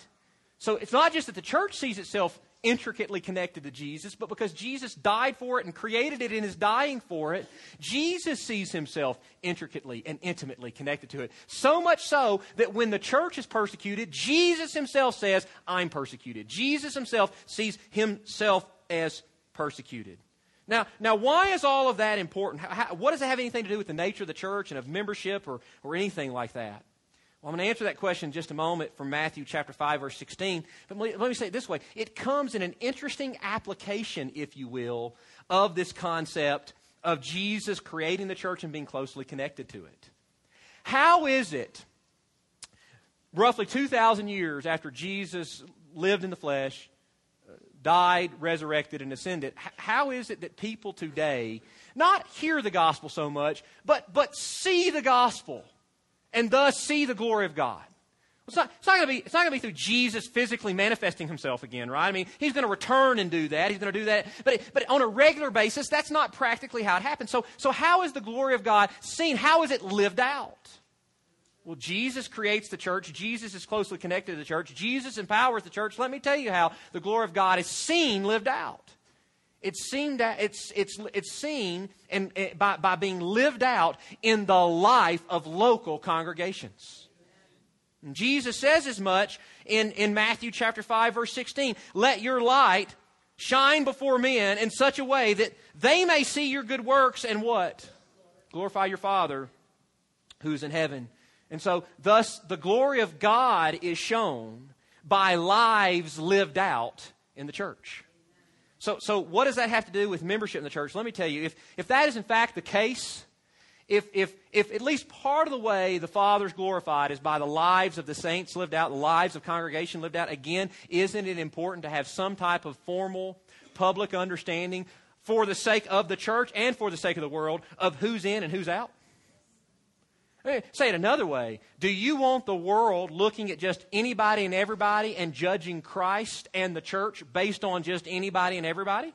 So it's not just that the church sees itself intricately connected to Jesus, but because Jesus died for it and created it and is dying for it, Jesus sees himself intricately and intimately connected to it. So much so that when the church is persecuted, Jesus himself says, I'm persecuted. Jesus himself sees himself as persecuted. Now, now, why is all of that important? How, what does it have anything to do with the nature of the church and of membership or, or anything like that? Well, I'm going to answer that question in just a moment from Matthew chapter 5, verse 16. But let me say it this way it comes in an interesting application, if you will, of this concept of Jesus creating the church and being closely connected to it. How is it, roughly 2,000 years after Jesus lived in the flesh, uh, died, resurrected, and ascended, how is it that people today not hear the gospel so much, but, but see the gospel? And thus see the glory of God. It's not, it's not going to be, it's not going to be through Jesus physically manifesting himself again, right? I mean, he's going to return and do that. He's going to do that. But, but on a regular basis, that's not practically how it happens. So, so how is the glory of God seen? How is it lived out? Well, Jesus creates the church. Jesus is closely connected to the church. Jesus empowers the church. Let me tell you how the glory of God is seen lived out. It's seen, that, it's, it's, it's seen and, eh, by, by being lived out in the life of local congregations. And Jesus says as much in, in Matthew chapter 5, verse 16. Let your light shine before men in such a way that they may see your good works and what? Glorify your Father who's in heaven. And so, thus, the glory of God is shown by lives lived out in the church. So, so what does that have to do with membership in the church? Let me tell you, if, if that is in fact the case, if, if, if at least part of the way the Father's glorified is by the lives of the saints lived out, the lives of congregation lived out, again, isn't it important to have some type of formal public understanding for the sake of the church and for the sake of the world of who's in and who's out? Eh, say it another way. Do you want the world looking at just anybody and everybody and judging Christ and the church based on just anybody and everybody?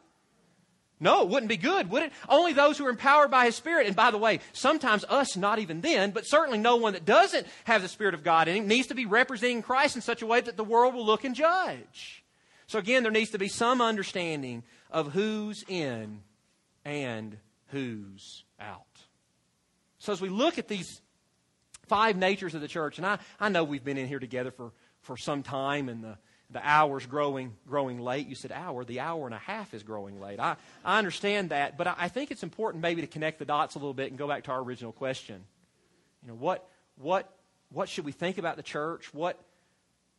No, it wouldn't be good, would it? Only those who are empowered by His Spirit. And by the way, sometimes us, not even then, but certainly no one that doesn't have the Spirit of God in him needs to be representing Christ in such a way that the world will look and judge. So again, there needs to be some understanding of who's in and who's out. So as we look at these five natures of the church. And I, I know we've been in here together for, for some time and the, the hour's growing, growing late. You said hour, the hour and a half is growing late. I, I understand that, but I, I think it's important maybe to connect the dots a little bit and go back to our original question. You know, what, what, what should we think about the church? What,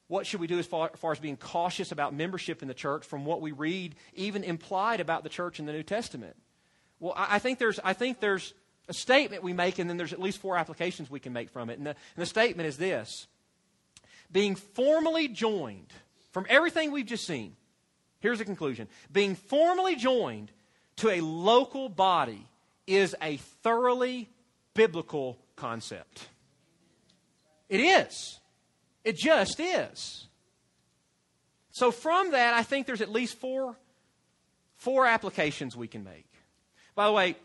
what should we do as far, as far, as being cautious about membership in the church from what we read, even implied about the church in the New Testament? Well, I, I think there's, I think there's a statement we make, and then there's at least four applications we can make from it. And the, and the statement is this being formally joined from everything we've just seen. Here's the conclusion being formally joined to a local body is a thoroughly biblical concept. It is. It just is. So, from that, I think there's at least four, four applications we can make. By the way,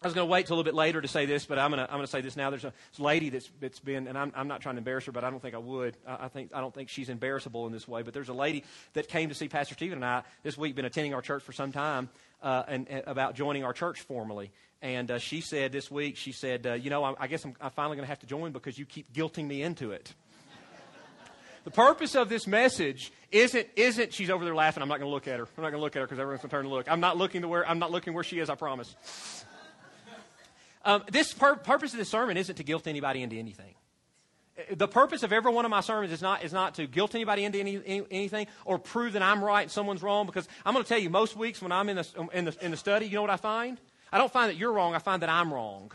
I was going to wait till a little bit later to say this, but I'm going to, I'm going to say this now. There's a, lady that's, that's been, and I'm, I'm not trying to embarrass her, but I don't think I would. I, I, think, I don't think she's embarrassable in this way. But there's a lady that came to see Pastor Stephen and I this week, been attending our church for some time, uh, and, and, about joining our church formally. And uh, she said this week, she said, uh, you know, I, I guess I'm, I'm finally going to have to join because you keep guilting me into it. the purpose of this message isn't, isn't she's over there laughing. I'm not going to look at her. I'm not going to look at her because everyone's going to turn to look. I'm not looking to where I'm not looking where she is. I promise. Um, this pur- purpose of this sermon isn't to guilt anybody into anything. The purpose of every one of my sermons is not, is not to guilt anybody into any, any, anything or prove that I'm right and someone's wrong because I'm going to tell you, most weeks when I'm in the, in, the, in the study, you know what I find? I don't find that you're wrong, I find that I'm wrong.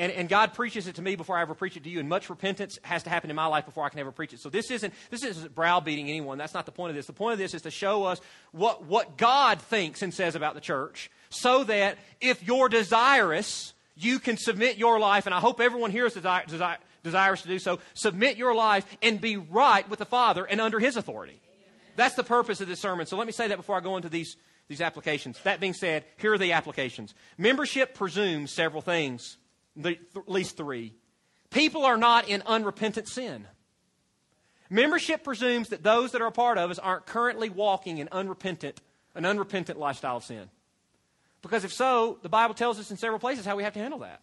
And, and, God preaches it to me before I ever preach it to you, and much repentance has to happen in my life before I can ever preach it. So this isn't this isn't browbeating anyone. That's not the point of this. The point of this is to show us what, what God thinks and says about the church, so that if you're desirous, you can submit your life, and I hope everyone here is desire, desire, desirous to do so, submit your life and be right with the Father and under His authority. That's the purpose of this sermon. So let me say that before I go into these, these applications. That being said, here are the applications. Membership presumes several things, at least three. People are not in unrepentant sin. Membership presumes that those that are a part of us aren't currently walking in unrepentant, an unrepentant lifestyle of sin. Because if so, the Bible tells us in several places how we have to handle that.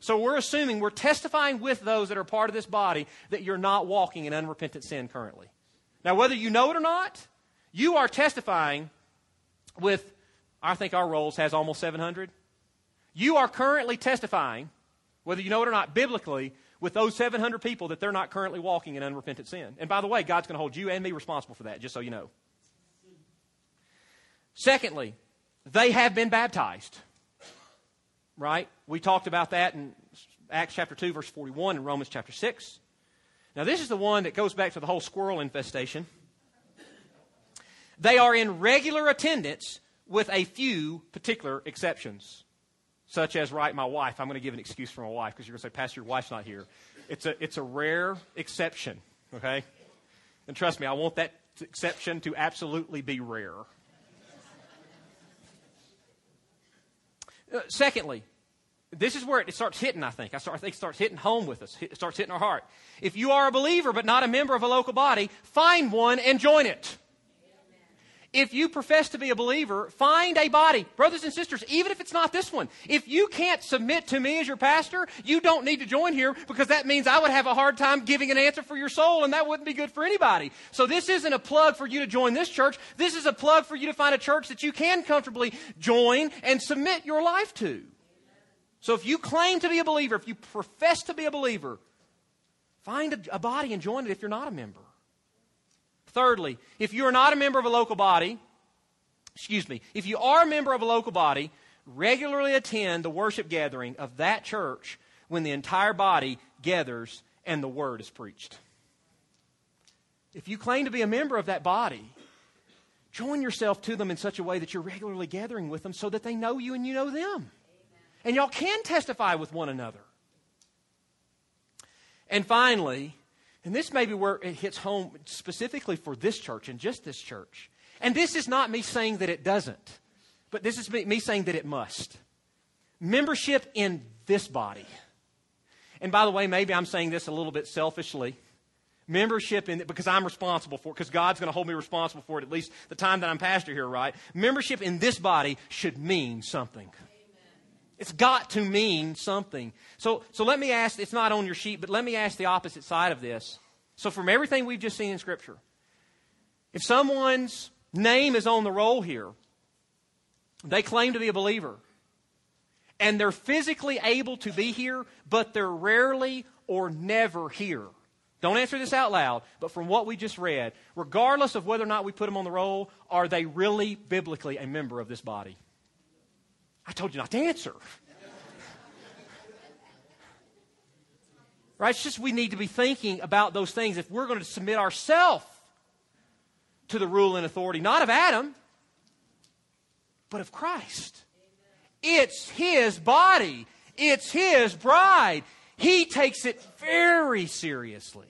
So we're assuming, we're testifying with those that are part of this body that you're not walking in unrepentant sin currently. Now, whether you know it or not, you are testifying with, I think our rolls has almost 700. You are currently testifying, whether you know it or not, biblically, with those 700 people that they're not currently walking in unrepentant sin. And by the way, God's going to hold you and me responsible for that, just so you know. Secondly, they have been baptized. Right? We talked about that in Acts chapter 2, verse 41, and Romans chapter 6. Now, this is the one that goes back to the whole squirrel infestation. They are in regular attendance with a few particular exceptions, such as, right, my wife. I'm going to give an excuse for my wife because you're going to say, Pastor, your wife's not here. It's a, it's a rare exception, okay? And trust me, I want that exception to absolutely be rare. Uh, secondly, this is where it starts hitting, I think. I, start, I think it starts hitting home with us. It starts hitting our heart. If you are a believer but not a member of a local body, find one and join it. If you profess to be a believer, find a body. Brothers and sisters, even if it's not this one, if you can't submit to me as your pastor, you don't need to join here because that means I would have a hard time giving an answer for your soul and that wouldn't be good for anybody. So this isn't a plug for you to join this church. This is a plug for you to find a church that you can comfortably join and submit your life to. So if you claim to be a believer, if you profess to be a believer, find a, a body and join it if you're not a member. Thirdly, if you are not a member of a local body, excuse me, if you are a member of a local body, regularly attend the worship gathering of that church when the entire body gathers and the word is preached. If you claim to be a member of that body, join yourself to them in such a way that you're regularly gathering with them so that they know you and you know them. Amen. And y'all can testify with one another. And finally, and this may be where it hits home specifically for this church and just this church. And this is not me saying that it doesn't, but this is me saying that it must. Membership in this body. And by the way, maybe I'm saying this a little bit selfishly. Membership in it because I'm responsible for it, because God's going to hold me responsible for it at least the time that I'm pastor here, right? Membership in this body should mean something. It's got to mean something. So, so let me ask, it's not on your sheet, but let me ask the opposite side of this. So, from everything we've just seen in Scripture, if someone's name is on the roll here, they claim to be a believer, and they're physically able to be here, but they're rarely or never here. Don't answer this out loud, but from what we just read, regardless of whether or not we put them on the roll, are they really biblically a member of this body? I told you not to answer. right? It's just we need to be thinking about those things if we're going to submit ourselves to the rule and authority, not of Adam, but of Christ. It's his body, it's his bride. He takes it very seriously.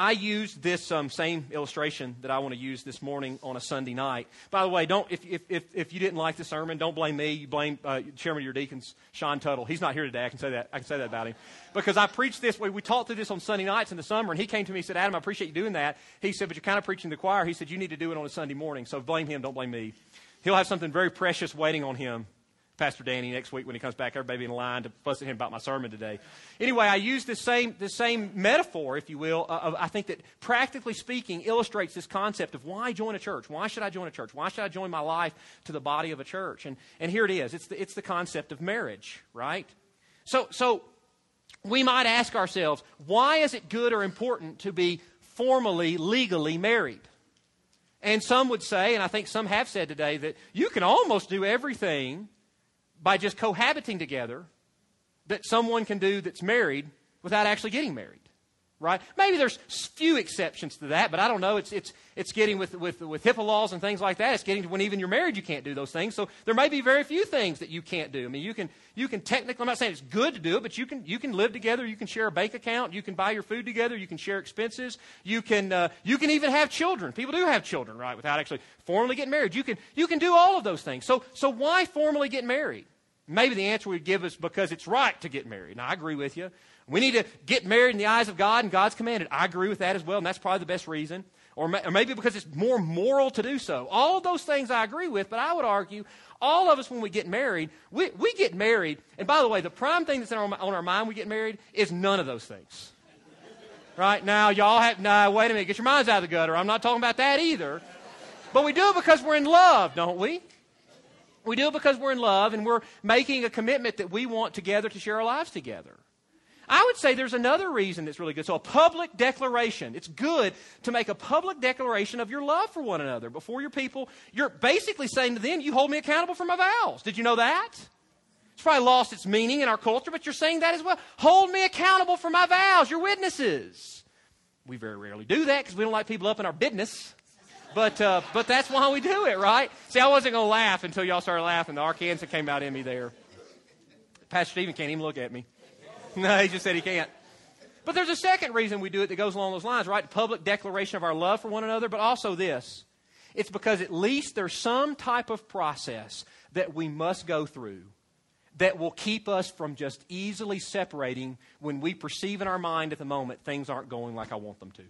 I used this um, same illustration that I want to use this morning on a Sunday night. By the way, don't if, if, if, if you didn't like the sermon, don't blame me. You blame uh, Chairman of your deacons, Sean Tuttle. He's not here today. I can say that. I can say that about him because I preached this. We, we talked through this on Sunday nights in the summer, and he came to me and said, "Adam, I appreciate you doing that." He said, "But you're kind of preaching the choir." He said, "You need to do it on a Sunday morning." So blame him. Don't blame me. He'll have something very precious waiting on him Pastor Danny next week when he comes back. Everybody in line to fuss at him about my sermon today. Anyway, I use this same, this same metaphor, if you will, uh, of, I think that practically speaking illustrates this concept of why join a church? Why should I join a church? Why should I join my life to the body of a church? And, and here it is. It's the, it's the concept of marriage, right? So, so we might ask ourselves, why is it good or important to be formally, legally married? And some would say, and I think some have said today, that you can almost do everything by just cohabiting together that someone can do that's married without actually getting married right? Maybe there's few exceptions to that, but I don't know. It's, it's, it's getting with, with, with HIPAA laws and things like that. It's getting to when even you're married, you can't do those things. So there may be very few things that you can't do. I mean, you can, you can technically, I'm not saying it's good to do it, but you can, you can live together. You can share a bank account. You can buy your food together. You can share expenses. You can, uh, you can even have children. People do have children, right, without actually formally getting married. You can, you can do all of those things. So, so why formally get married? Maybe the answer would give is because it's right to get married. Now, I agree with you. We need to get married in the eyes of God and God's commanded. I agree with that as well, and that's probably the best reason. Or, or maybe because it's more moral to do so. All those things I agree with, but I would argue all of us, when we get married, we, we get married. And by the way, the prime thing that's on our, on our mind when we get married is none of those things. Right now, y'all have, no, wait a minute, get your minds out of the gutter. I'm not talking about that either. But we do it because we're in love, don't we? We do it because we're in love and we're making a commitment that we want together to share our lives together. I would say there's another reason that's really good. So, a public declaration. It's good to make a public declaration of your love for one another before your people. You're basically saying to them, You hold me accountable for my vows. Did you know that? It's probably lost its meaning in our culture, but you're saying that as well. Hold me accountable for my vows. You're witnesses. We very rarely do that because we don't like people up in our business. But, uh, but that's why we do it, right? See, I wasn't going to laugh until y'all started laughing. The Arkansas came out in me there. Pastor Stephen can't even look at me. No, he just said he can't. But there's a second reason we do it that goes along those lines, right? Public declaration of our love for one another, but also this. It's because at least there's some type of process that we must go through that will keep us from just easily separating when we perceive in our mind at the moment things aren't going like I want them to.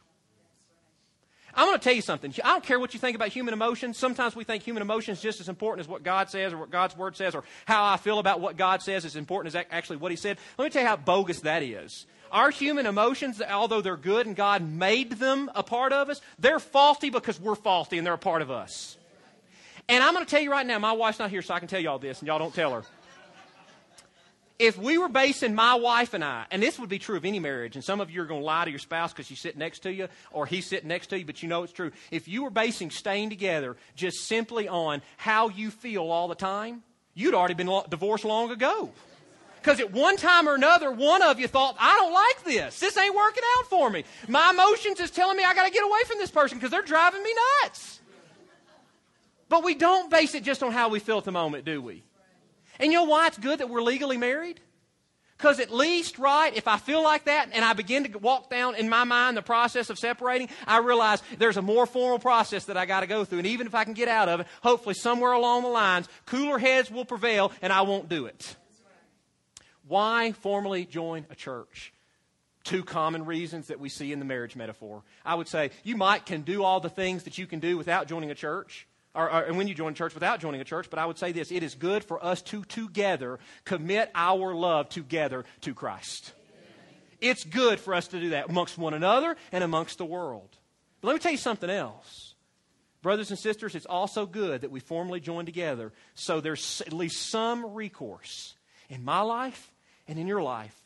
I'm going to tell you something. I don't care what you think about human emotions. Sometimes we think human emotions just as important as what God says or what God's Word says or how I feel about what God says is important as actually what He said. Let me tell you how bogus that is. Our human emotions, although they're good and God made them a part of us, they're faulty because we're faulty and they're a part of us. And I'm going to tell you right now, my wife's not here, so I can tell you all this, and y'all don't tell her if we were basing my wife and I, and this would be true of any marriage, and some of you are going to lie to your spouse because she's sitting next to you or he's sitting next to you, but you know it's true. If you were basing staying together just simply on how you feel all the time, you'd already been divorced long ago. Because at one time or another, one of you thought, I don't like this. This ain't working out for me. My emotions is telling me I got to get away from this person because they're driving me nuts. But we don't base it just on how we feel at the moment, do we? And you know why it's good that we're legally married? Because at least, right, if I feel like that and I begin to walk down in my mind the process of separating, I realize there's a more formal process that I got to go through. And even if I can get out of it, hopefully somewhere along the lines, cooler heads will prevail and I won't do it. Why formally join a church? Two common reasons that we see in the marriage metaphor. I would say you might can do all the things that you can do without joining a church or, or, and when you join a church without joining a church, but I would say this it is good for us to together commit our love together to Christ. It's good for us to do that amongst one another and amongst the world. But let me tell you something else. Brothers and sisters, it's also good that we formally join together so there's at least some recourse in my life and in your life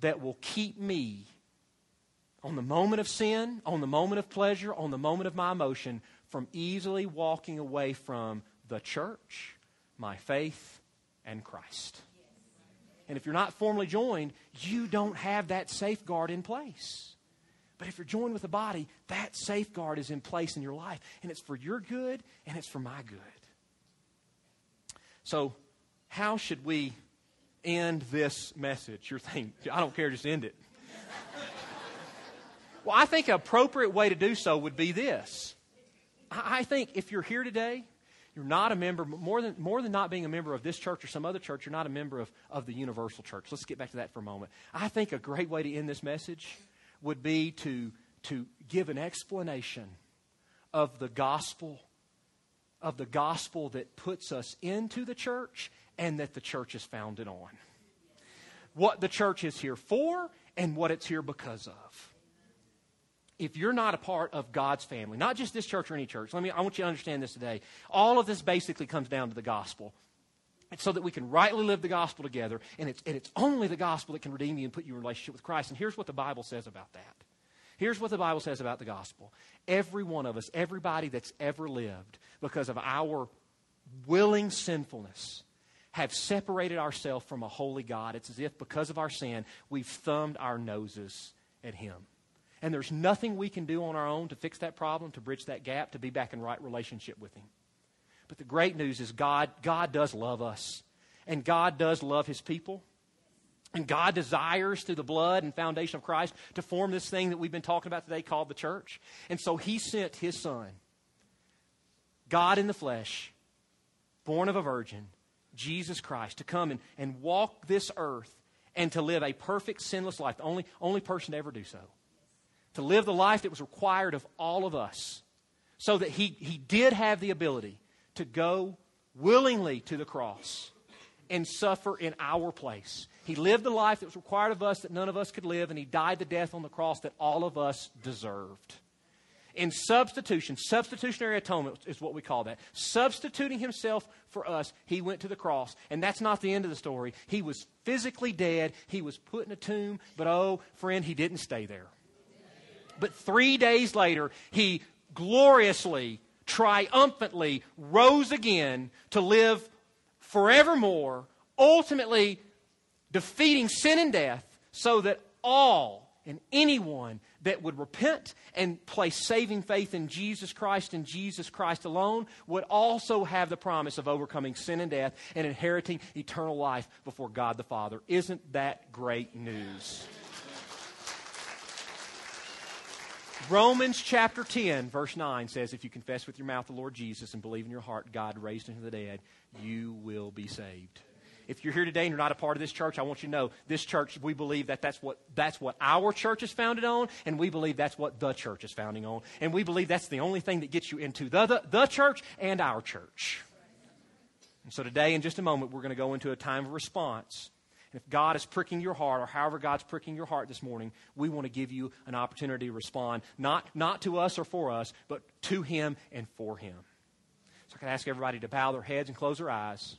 that will keep me on the moment of sin, on the moment of pleasure, on the moment of my emotion from easily walking away from the church, my faith, and Christ. And if you're not formally joined, you don't have that safeguard in place. But if you're joined with the body, that safeguard is in place in your life. And it's for your good and it's for my good. So, how should we end this message? You're thinking, I don't care, just end it. Well, I think an appropriate way to do so would be this. I think if you're here today, you're not a member, more than, more than not being a member of this church or some other church, you're not a member of, of the universal church. Let's get back to that for a moment. I think a great way to end this message would be to, to give an explanation of the gospel, of the gospel that puts us into the church and that the church is founded on. What the church is here for and what it's here because of if you're not a part of God's family, not just this church or any church, let me, I want you to understand this today. All of this basically comes down to the gospel. It's so that we can rightly live the gospel together, and it's, and it's only the gospel that can redeem you and put you in relationship with Christ. And here's what the Bible says about that. Here's what the Bible says about the gospel. Every one of us, everybody that's ever lived, because of our willing sinfulness, have separated ourselves from a holy God. It's as if because of our sin, we've thumbed our noses at Him. And there's nothing we can do on our own to fix that problem, to bridge that gap, to be back in right relationship with Him. But the great news is God, God does love us. And God does love His people. And God desires through the blood and foundation of Christ to form this thing that we've been talking about today called the church. And so He sent His Son, God in the flesh, born of a virgin, Jesus Christ, to come and, and walk this earth and to live a perfect, sinless life. The only, only person to ever do so to live the life that was required of all of us, so that he, he did have the ability to go willingly to the cross and suffer in our place. He lived the life that was required of us that none of us could live, and he died the death on the cross that all of us deserved. In substitution, substitutionary atonement is what we call that. Substituting himself for us, he went to the cross. And that's not the end of the story. He was physically dead, he was put in a tomb, but oh, friend, he didn't stay there. But three days later, he gloriously, triumphantly rose again to live forevermore, ultimately defeating sin and death so that all and anyone that would repent and place saving faith in Jesus Christ and Jesus Christ alone would also have the promise of overcoming sin and death and inheriting eternal life before God the Father. Isn't that great news? Romans chapter 10, verse 9 says, If you confess with your mouth the Lord Jesus and believe in your heart God raised him from the dead, you will be saved. If you're here today and you're not a part of this church, I want you to know this church, we believe that that's what, that's what our church is founded on, and we believe that's what the church is founding on. And we believe that's the only thing that gets you into the, the, the church and our church. And so today, in just a moment, we're going to go into a time of response if God is pricking your heart, or however God's pricking your heart this morning, we want to give you an opportunity to respond, not, not to us or for us, but to Him and for Him. So I can ask everybody to bow their heads and close their eyes.